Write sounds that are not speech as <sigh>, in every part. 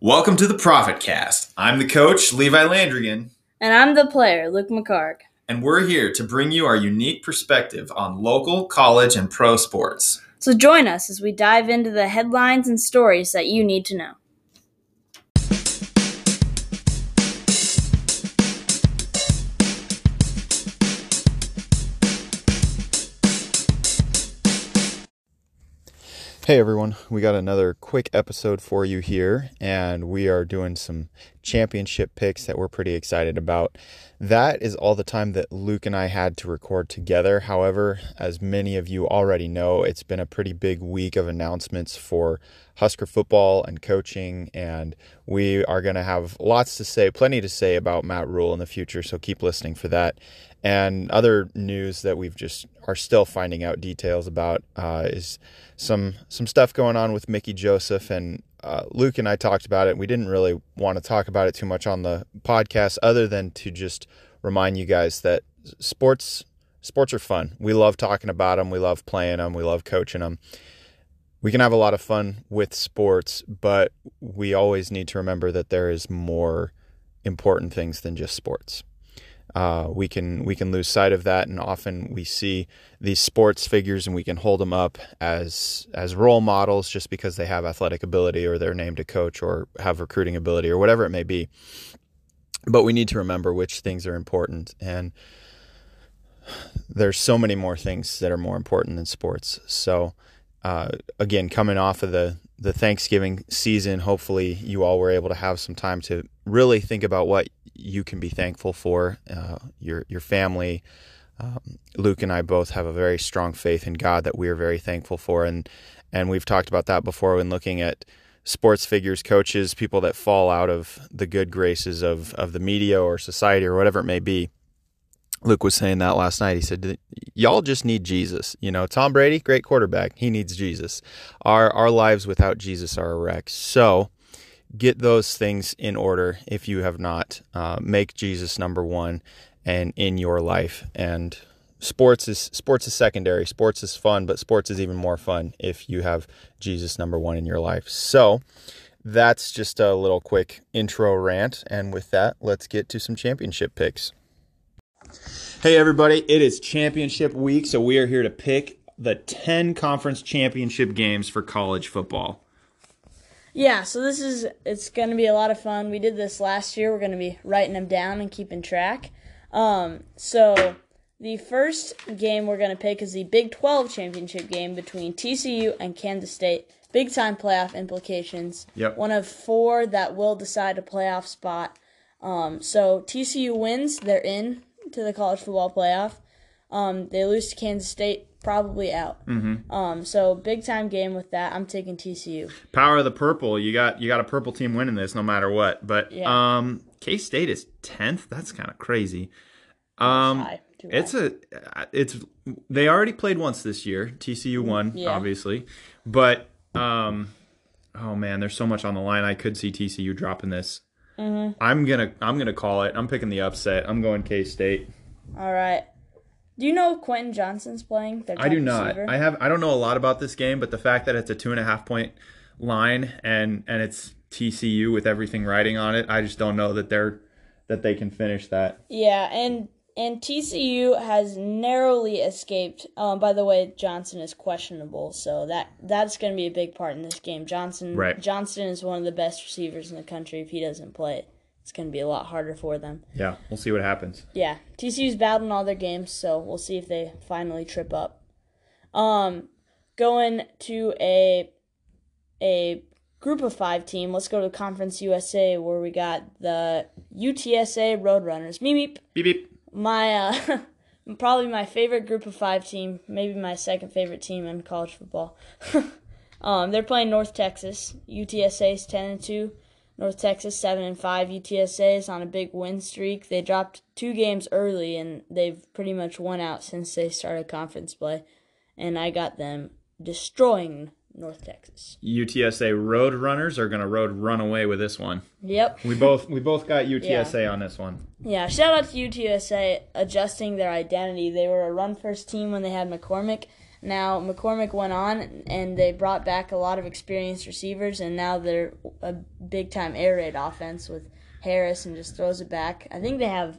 Welcome to the Profit Cast. I'm the coach, Levi Landrigan, And I'm the player, Luke McCarg. and we're here to bring you our unique perspective on local, college, and pro sports. So join us as we dive into the headlines and stories that you need to know. Hey everyone, we got another quick episode for you here, and we are doing some championship picks that we're pretty excited about. That is all the time that Luke and I had to record together. However, as many of you already know, it's been a pretty big week of announcements for Husker football and coaching, and we are going to have lots to say, plenty to say about Matt Rhule in the future, so keep listening for that. And other news that we've just are still finding out details about uh, is some some stuff going on with Mickey Joseph and uh, Luke and I talked about it. We didn't really want to talk about it too much on the podcast, other than to just remind you guys that sports sports are fun. We love talking about them. We love playing them. We love coaching them. We can have a lot of fun with sports, but we always need to remember that there is more important things than just sports. Uh, we can we can lose sight of that, and often we see these sports figures, and we can hold them up as as role models just because they have athletic ability, or they're named a coach, or have recruiting ability, or whatever it may be. But we need to remember which things are important, and there's so many more things that are more important than sports. So, uh, again, coming off of the the Thanksgiving season, hopefully you all were able to have some time to really think about what you can be thankful for, uh, your your family. Um, Luke and I both have a very strong faith in God that we are very thankful for, and and we've talked about that before when looking at sports figures, coaches, people that fall out of the good graces of of the media or society or whatever it may be. Luke was saying that last night. He said, "Y'all just need Jesus. You know, Tom Brady, great quarterback. He needs Jesus. Our our lives without Jesus are a wreck. So, get those things in order if you have not. Uh, make Jesus number one and in your life. And sports is sports is secondary. Sports is fun, but sports is even more fun if you have Jesus number one in your life. So." That's just a little quick intro rant. And with that, let's get to some championship picks. Hey, everybody, it is championship week, so we are here to pick the 10 conference championship games for college football. Yeah, so this is it's going to be a lot of fun. We did this last year. We're going to be writing them down and keeping track. Um, so the first game we're going to pick is the Big 12 championship game between TCU and Kansas State. Big time playoff implications. Yep. One of four that will decide a playoff spot. Um, so TCU wins, they're in to the college football playoff. Um, they lose to Kansas State, probably out. Mm-hmm. Um, so big time game with that. I'm taking TCU. Power of the purple. You got you got a purple team winning this no matter what. But Yeah. um K State is 10th. That's kind of crazy. Um high, it's a it's they already played once this year. TCU won, Yeah. obviously. But um oh man, there's so much on the line. I could see TCU dropping this. Mm-hmm. I'm gonna I'm gonna call it. I'm picking the upset. I'm going K State. All right. Do you know Quentin Johnston's playing? I do not. receiver? I have. I don't know a lot about this game, but the fact that it's a two and a half point line and and it's TCU with everything riding on it, I just don't know that they're that they can finish that. Yeah, and and TCU has narrowly escaped. Um, by the way, Johnston is questionable, so that that's going to be a big part in this game. Johnston, Right. Johnston is one of the best receivers in the country. If he doesn't play, it's going to be a lot harder for them. Yeah, we'll see what happens. Yeah, TCU's battling all their games, so we'll see if they finally trip up. Um, going to a a group of five team. Let's go to Conference USA where we got the UTSA Roadrunners. Meep meep. Beep beep. My uh, <laughs> probably my favorite group of five team. Maybe my second favorite team in college football. <laughs> um, they're playing North Texas. UTSA is ten and two. North Texas seven and five. UTSA is on a big win streak. They dropped two games early, and they've pretty much won out since they started conference play. And I got them destroying North Texas. UTSA road runners are gonna road run away with this one. Yep. We both we both got <laughs> UTSA on this one. Yeah, shout out to UTSA adjusting their identity. They were a run first team when they had McCormick, Now McCormick went on, and they brought back a lot of experienced receivers, and now they're a big time air raid offense with Harris and just throws it back. I think they have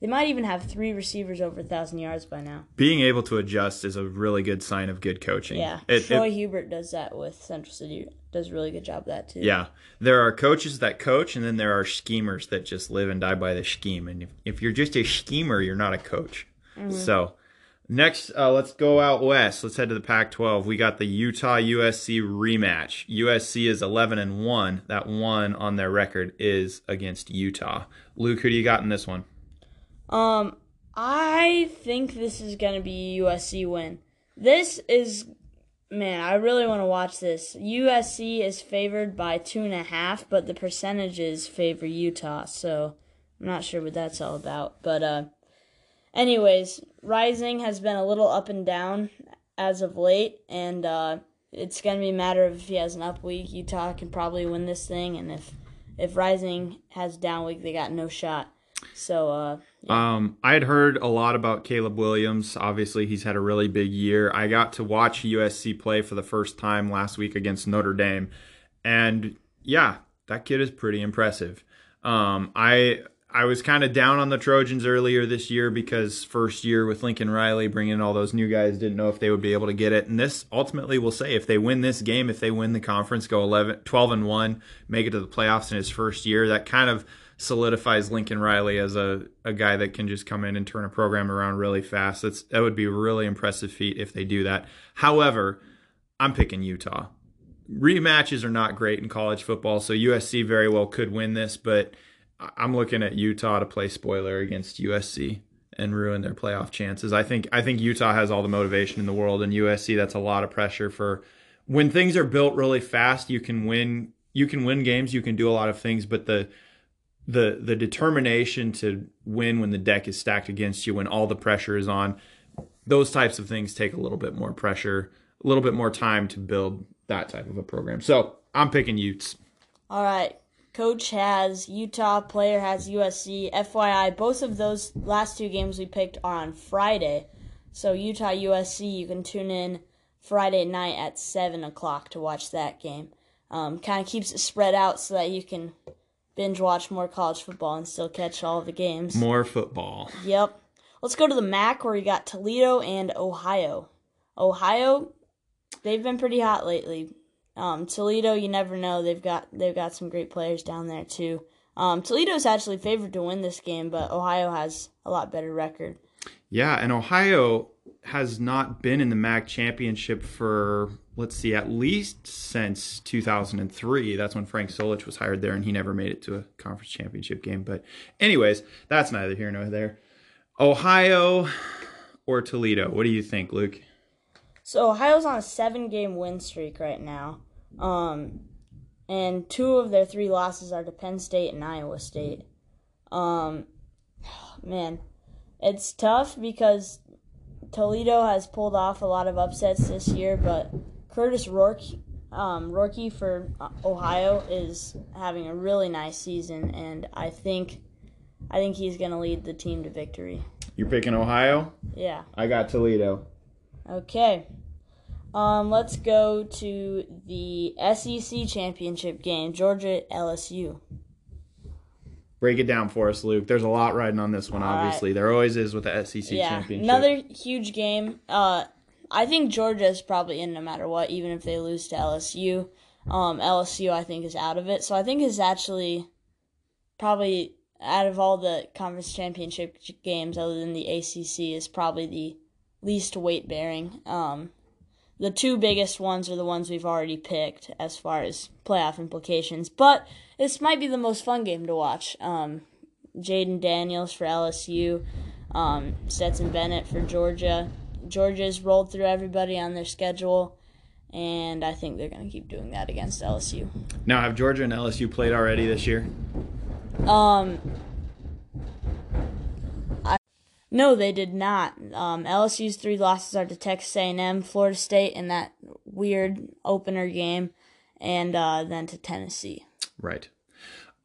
they might even have three receivers over a thousand yards by now. Being able to adjust is a really good sign of good coaching. Yeah, It- Troy it- Hubert does that with Central City. Does a really good job of that too. yeah. There are coaches that coach, and then there are schemers that just live and die by the scheme. And if, if you're just a schemer, you're not a coach. Mm-hmm. So, next, uh, let's go out west. Let's head to the Pac-12. We got the Utah USC rematch. USC is 11 and one. That one on their record is against Utah. Luke, who do you got in this one? Um, I think this is gonna be USC win. This is, man, I really want to watch this. USC is favored by two and a half, but the percentages favor Utah, so I'm not sure what that's all about. But uh, anyways, Rising has been a little up and down as of late, and uh, it's gonna be a matter of if he has an up week, Utah can probably win this thing, and if if Rising has down week, they got no shot. So uh, Um, I had heard a lot about Caleb Williams. Obviously, he's had a really big year. I got to watch USC play for the first time last week against Notre Dame, and yeah, that kid is pretty impressive. Um, I I was kind of down on the Trojans earlier this year because first year with Lincoln Riley bringing in all those new guys, didn't know if they would be able to get it. And this ultimately will say if they win this game, if they win the conference, go 11, 12 and one, make it to the playoffs in his first year, that kind of solidifies Lincoln Riley as a, a guy that can just come in and turn a program around really fast. That's that would be a really impressive feat if they do that. However, I'm picking Utah. Rematches are not great in college football, so USC very well could win this, but I'm looking at Utah to play spoiler against USC and ruin their playoff chances. I think I think Utah has all the motivation in the world, and USC that's a lot of pressure for when things are built really fast. You can win. You can win games. You can do a lot of things, but the the the determination to win when the deck is stacked against you, when all the pressure is on, those types of things take a little bit more pressure, a little bit more time to build that type of a program. So I'm picking Utes. All right. Coach has Utah, player has USC. FYI, both of those last two games we picked are on Friday. So Utah USC, you can tune in Friday night at seven o'clock to watch that game. Um, kind of keeps it spread out so that you can binge watch more college football and still catch all the games. More football. Yep. Let's go to the MAC where you got Toledo and Ohio. Ohio, they've been pretty hot lately. Um, Toledo, you never know. They've got they've got some great players down there too. Um, Toledo's actually favored to win this game, but Ohio has a lot better record. Yeah, and Ohio has not been in the MAC championship for let's see, at least since 2003. That's when Frank Solich was hired there, and he never made it to a conference championship game. But, anyways, that's neither here nor there. Ohio or Toledo? What do you think, Luke? So Ohio's on a seven-game win streak right now, um, and two of their three losses are to Penn State and Iowa State. Um, <sighs> man, it's tough because Toledo has pulled off a lot of upsets this year, but Kurtis Rourke, um, Rourke for uh, Ohio is having a really nice season, and I think, I think he's going to lead the team to victory. You're picking Ohio? Yeah. I got Toledo. Okay. Um, let's go to the SEC championship game, Georgia LSU. Break it down for us, Luke. There's a lot riding on this one, All right. obviously. There always is with the SEC championship. yeah, championship. another huge game. Uh, I think Georgia is probably in no matter what, even if they lose to LSU. Um, LSU, I think, is out of it. So I think is actually probably out of all the conference championship games, other than the ACC, is probably the least weight bearing. Um, the two biggest ones are the ones we've already picked as far as playoff implications. But this might be the most fun game to watch. Um, Jayden Daniels for LSU, um, Stetson Bennett for Georgia. Georgia's rolled through everybody on their schedule, and I think they're going to keep doing that against LSU. Now, have Georgia and LSU played already this year? Um, no, they did not. Um, LSU's three losses are to Texas A&M, Florida State in that weird opener game, and uh, then to Tennessee. Right.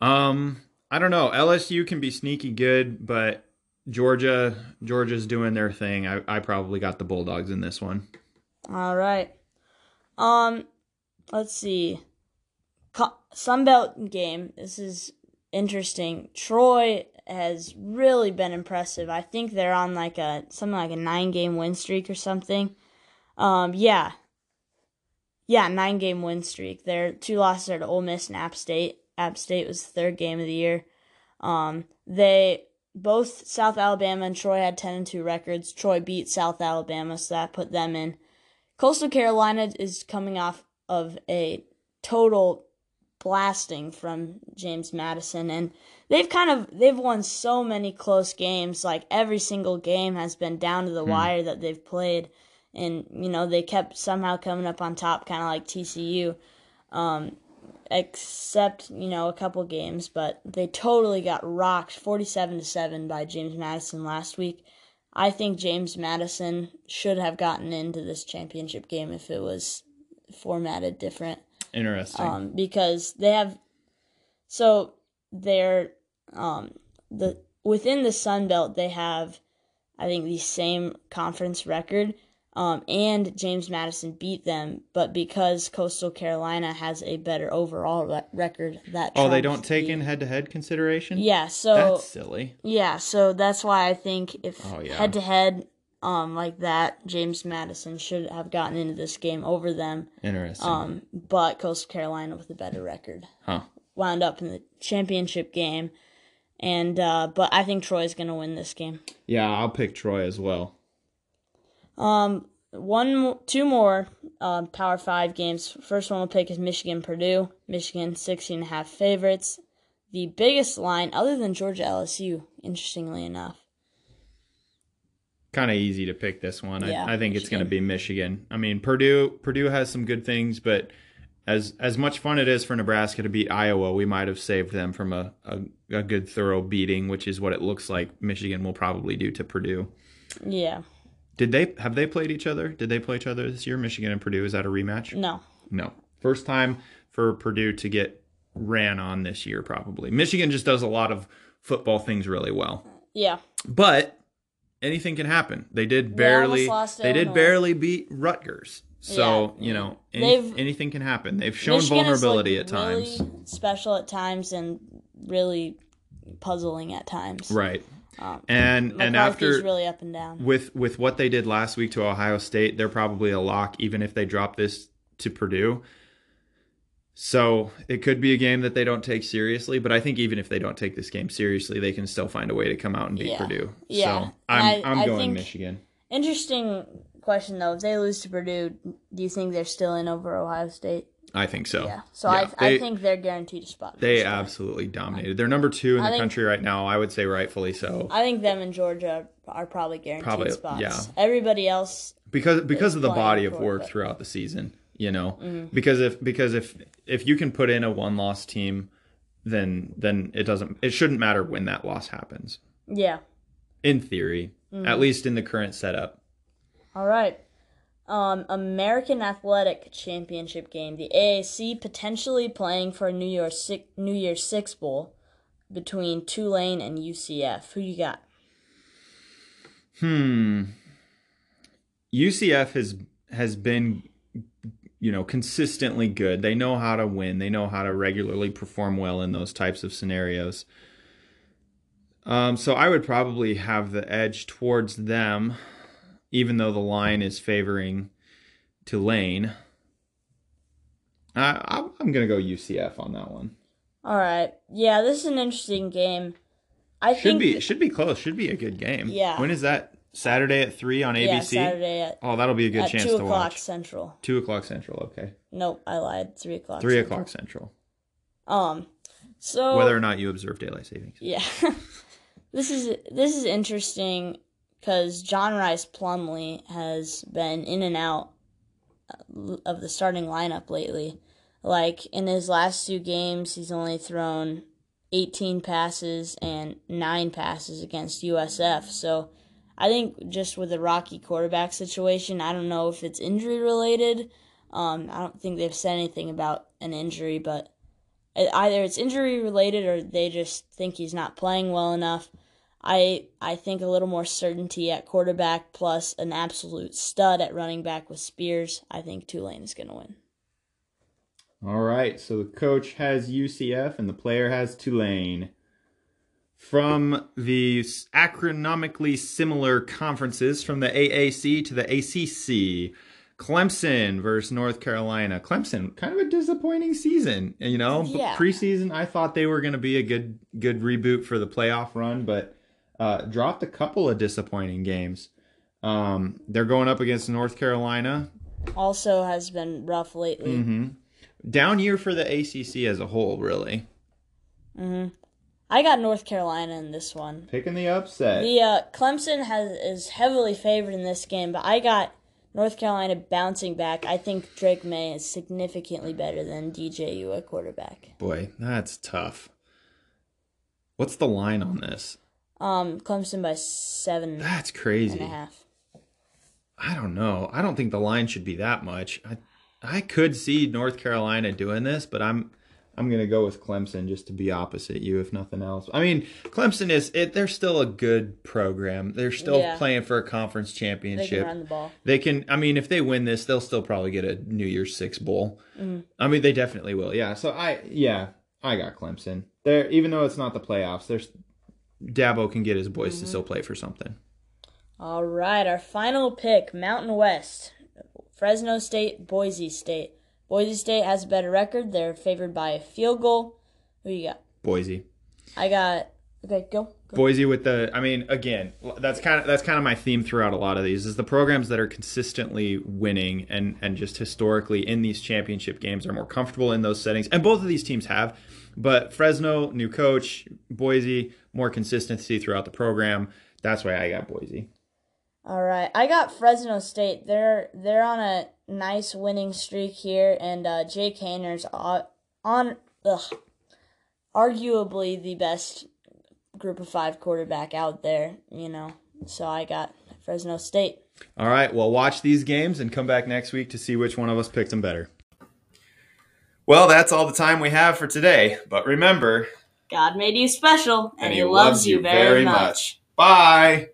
Um, I don't know. LSU can be sneaky good, but Georgia, Georgia's doing their thing. I, I probably got the Bulldogs in this one. All right. Um, let's see. Co- Sunbelt game. This is interesting. Troy has really been impressive. I think they're on like a something like a nine game win streak or something. Um, yeah, yeah, nine game win streak. Their two losses are to Ole Miss and App State. App State was the third game of the year. Um, they both South Alabama and Troy had ten and two records. Troy beat South Alabama, so that put them in. Coastal Carolina is coming off of a total blasting from James Madison and they've kind of they've won so many close games like every single game has been down to the hmm. wire that they've played and you know they kept somehow coming up on top kind of like TCU um, except you know a couple games but they totally got rocked 47 to 7 by James Madison last week I think James Madison should have gotten into this championship game if it was formatted different Interesting. Um, because they have, so they're um the within the Sun Belt they have, I think the same conference record. Um, and James Madison beat them, but because Coastal Carolina has a better overall re- record, that oh, they don't take in head-to-head consideration. Yeah, so that's silly. Yeah, so that's why I think if oh, yeah. head-to-head, um, like that, James Madison should have gotten into this game over them. Interesting. Um, but Coastal Carolina with a better record, huh? Wound up in the championship game, and uh, but I think Troy's gonna win this game. Yeah, I'll pick Troy as well. Um, one, two more uh, Power Five games. First one we'll pick is Michigan Purdue. Michigan 16 and a half favorites. The biggest line, other than Georgia LSU, interestingly enough kind of easy to pick this one. Yeah, I, I think Michigan. it's going to be Michigan. I mean, Purdue Purdue has some good things, but as as much fun it is for Nebraska to beat Iowa, we might have saved them from a, a, a good thorough beating, which is what it looks like Michigan will probably do to Purdue. Yeah. Did they have they played each other? Did they play each other this year? Michigan and Purdue is that a rematch? No. No. First time for Purdue to get ran on this year probably. Michigan just does a lot of football things really well. Yeah. But anything can happen. They did barely they, they did barely beat Rutgers. So, yeah. you know, any, anything can happen. They've shown Michigan vulnerability at really times. Special at times and really puzzling at times. Right. Um, and and after really up and down with with what they did last week to Ohio State, they're probably a lock even if they drop this to Purdue. So it could be a game that they don't take seriously, but I think even if they don't take this game seriously, they can still find a way to come out and beat yeah. Purdue. Yeah. So I'm I, I'm going Michigan. Interesting question though. If they lose to Purdue, do you think they're still in over Ohio State? I think so. Yeah. So yeah, I, they, I think they're guaranteed a spot. They absolutely dominated. They're number two in I the think, country right now. I would say rightfully so. I think them and Georgia are probably guaranteed probably, spots. Yeah. Everybody else because because of the body of work throughout the season you know mm-hmm. because if because if if you can put in a one loss team then then it doesn't it shouldn't matter when that loss happens yeah in theory mm-hmm. at least in the current setup all right um, American Athletic Championship game. The AAC potentially playing for a New Year's Six, New Year's Six bowl between Tulane and UCF. Who you got? Hmm. UCF has has been you know, consistently good. They know how to win. They know how to regularly perform well in those types of scenarios. Um, so I would probably have the edge towards them, even though the line is favoring Tulane. I, I'm going to go UCF on that one. All right. Yeah, this is an interesting game. I should think be should be close. Should be a good game. Yeah. When is that? Saturday at three on ABC. Yeah, Saturday at. Oh, that'll be a good chance to watch. Two o'clock Central. Two o'clock Central. Okay. Nope, I lied. Three o'clock. Three Central. o'clock Central. Um, so whether or not you observe daylight savings. Yeah, <laughs> this is this is interesting because John Rhys Plumlee has been in and out of the starting lineup lately. Like in his last two games, he's only thrown 18 passes and nine passes against USF. So I think just with the Rocky quarterback situation, I don't know if it's injury related. Um, I don't think they've said anything about an injury, but either it's injury related or they just think he's not playing well enough. I I think a little more certainty at quarterback plus an absolute stud at running back with Spears. I think Tulane is going to win. All right, so the coach has UCF and the player has Tulane. From the acronomically similar conferences from the AAC to the ACC, Clemson versus North Carolina. Clemson, kind of a disappointing season, you know. Yeah. Preseason, I thought they were going to be a good good reboot for the playoff run, but uh, dropped a couple of disappointing games. Um, they're going up against North Carolina. Also has been rough lately. hmm Down year for the ACC as a whole, really. hmm I got North Carolina in this one. Picking the upset. The uh, Clemson has is heavily favored in this game, but I got North Carolina bouncing back. I think Drake Maye is significantly better than DJU at quarterback. Boy, that's tough. What's the line on this? Um, Clemson by seven That's and a crazy. half. I don't know. I don't think the line should be that much. I I could see North Carolina doing this, but I'm I'm gonna go with Clemson just to be opposite you, if nothing else. I mean, Clemson is it. They're still a good program. They're still Yeah. playing for a conference championship. They can run the ball. They can. I mean, if they win this, they'll still probably get a New Year's Six bowl. Mhm. I mean, they definitely will. Yeah. So I, yeah, I got Clemson. There, even though it's not the playoffs, there's Dabo can get his boys to mm-hmm. still play for something. All right, our final pick, Mountain West, Fresno State, Boise State. Boise State has a better record. They're favored by a field goal. Who you got? Boise. I got. Okay, go. go. Boise with the I mean again that's kind of that's kind of my theme throughout a lot of these is the programs that are consistently winning and and just historically in these championship games are more comfortable in those settings and both of these teams have but Fresno new coach Boise more consistency throughout the program that's why I got Boise All right, I got Fresno State. They're they're on a nice winning streak here, and uh, Jake Haener's on, on ugh, arguably the best Group of Five quarterback out there. You know, so I got Fresno State. all right well watch these games and come back next week to see which one of us picked them better well that's all the time we have for today but remember God made you special, and, He loves you very much. bye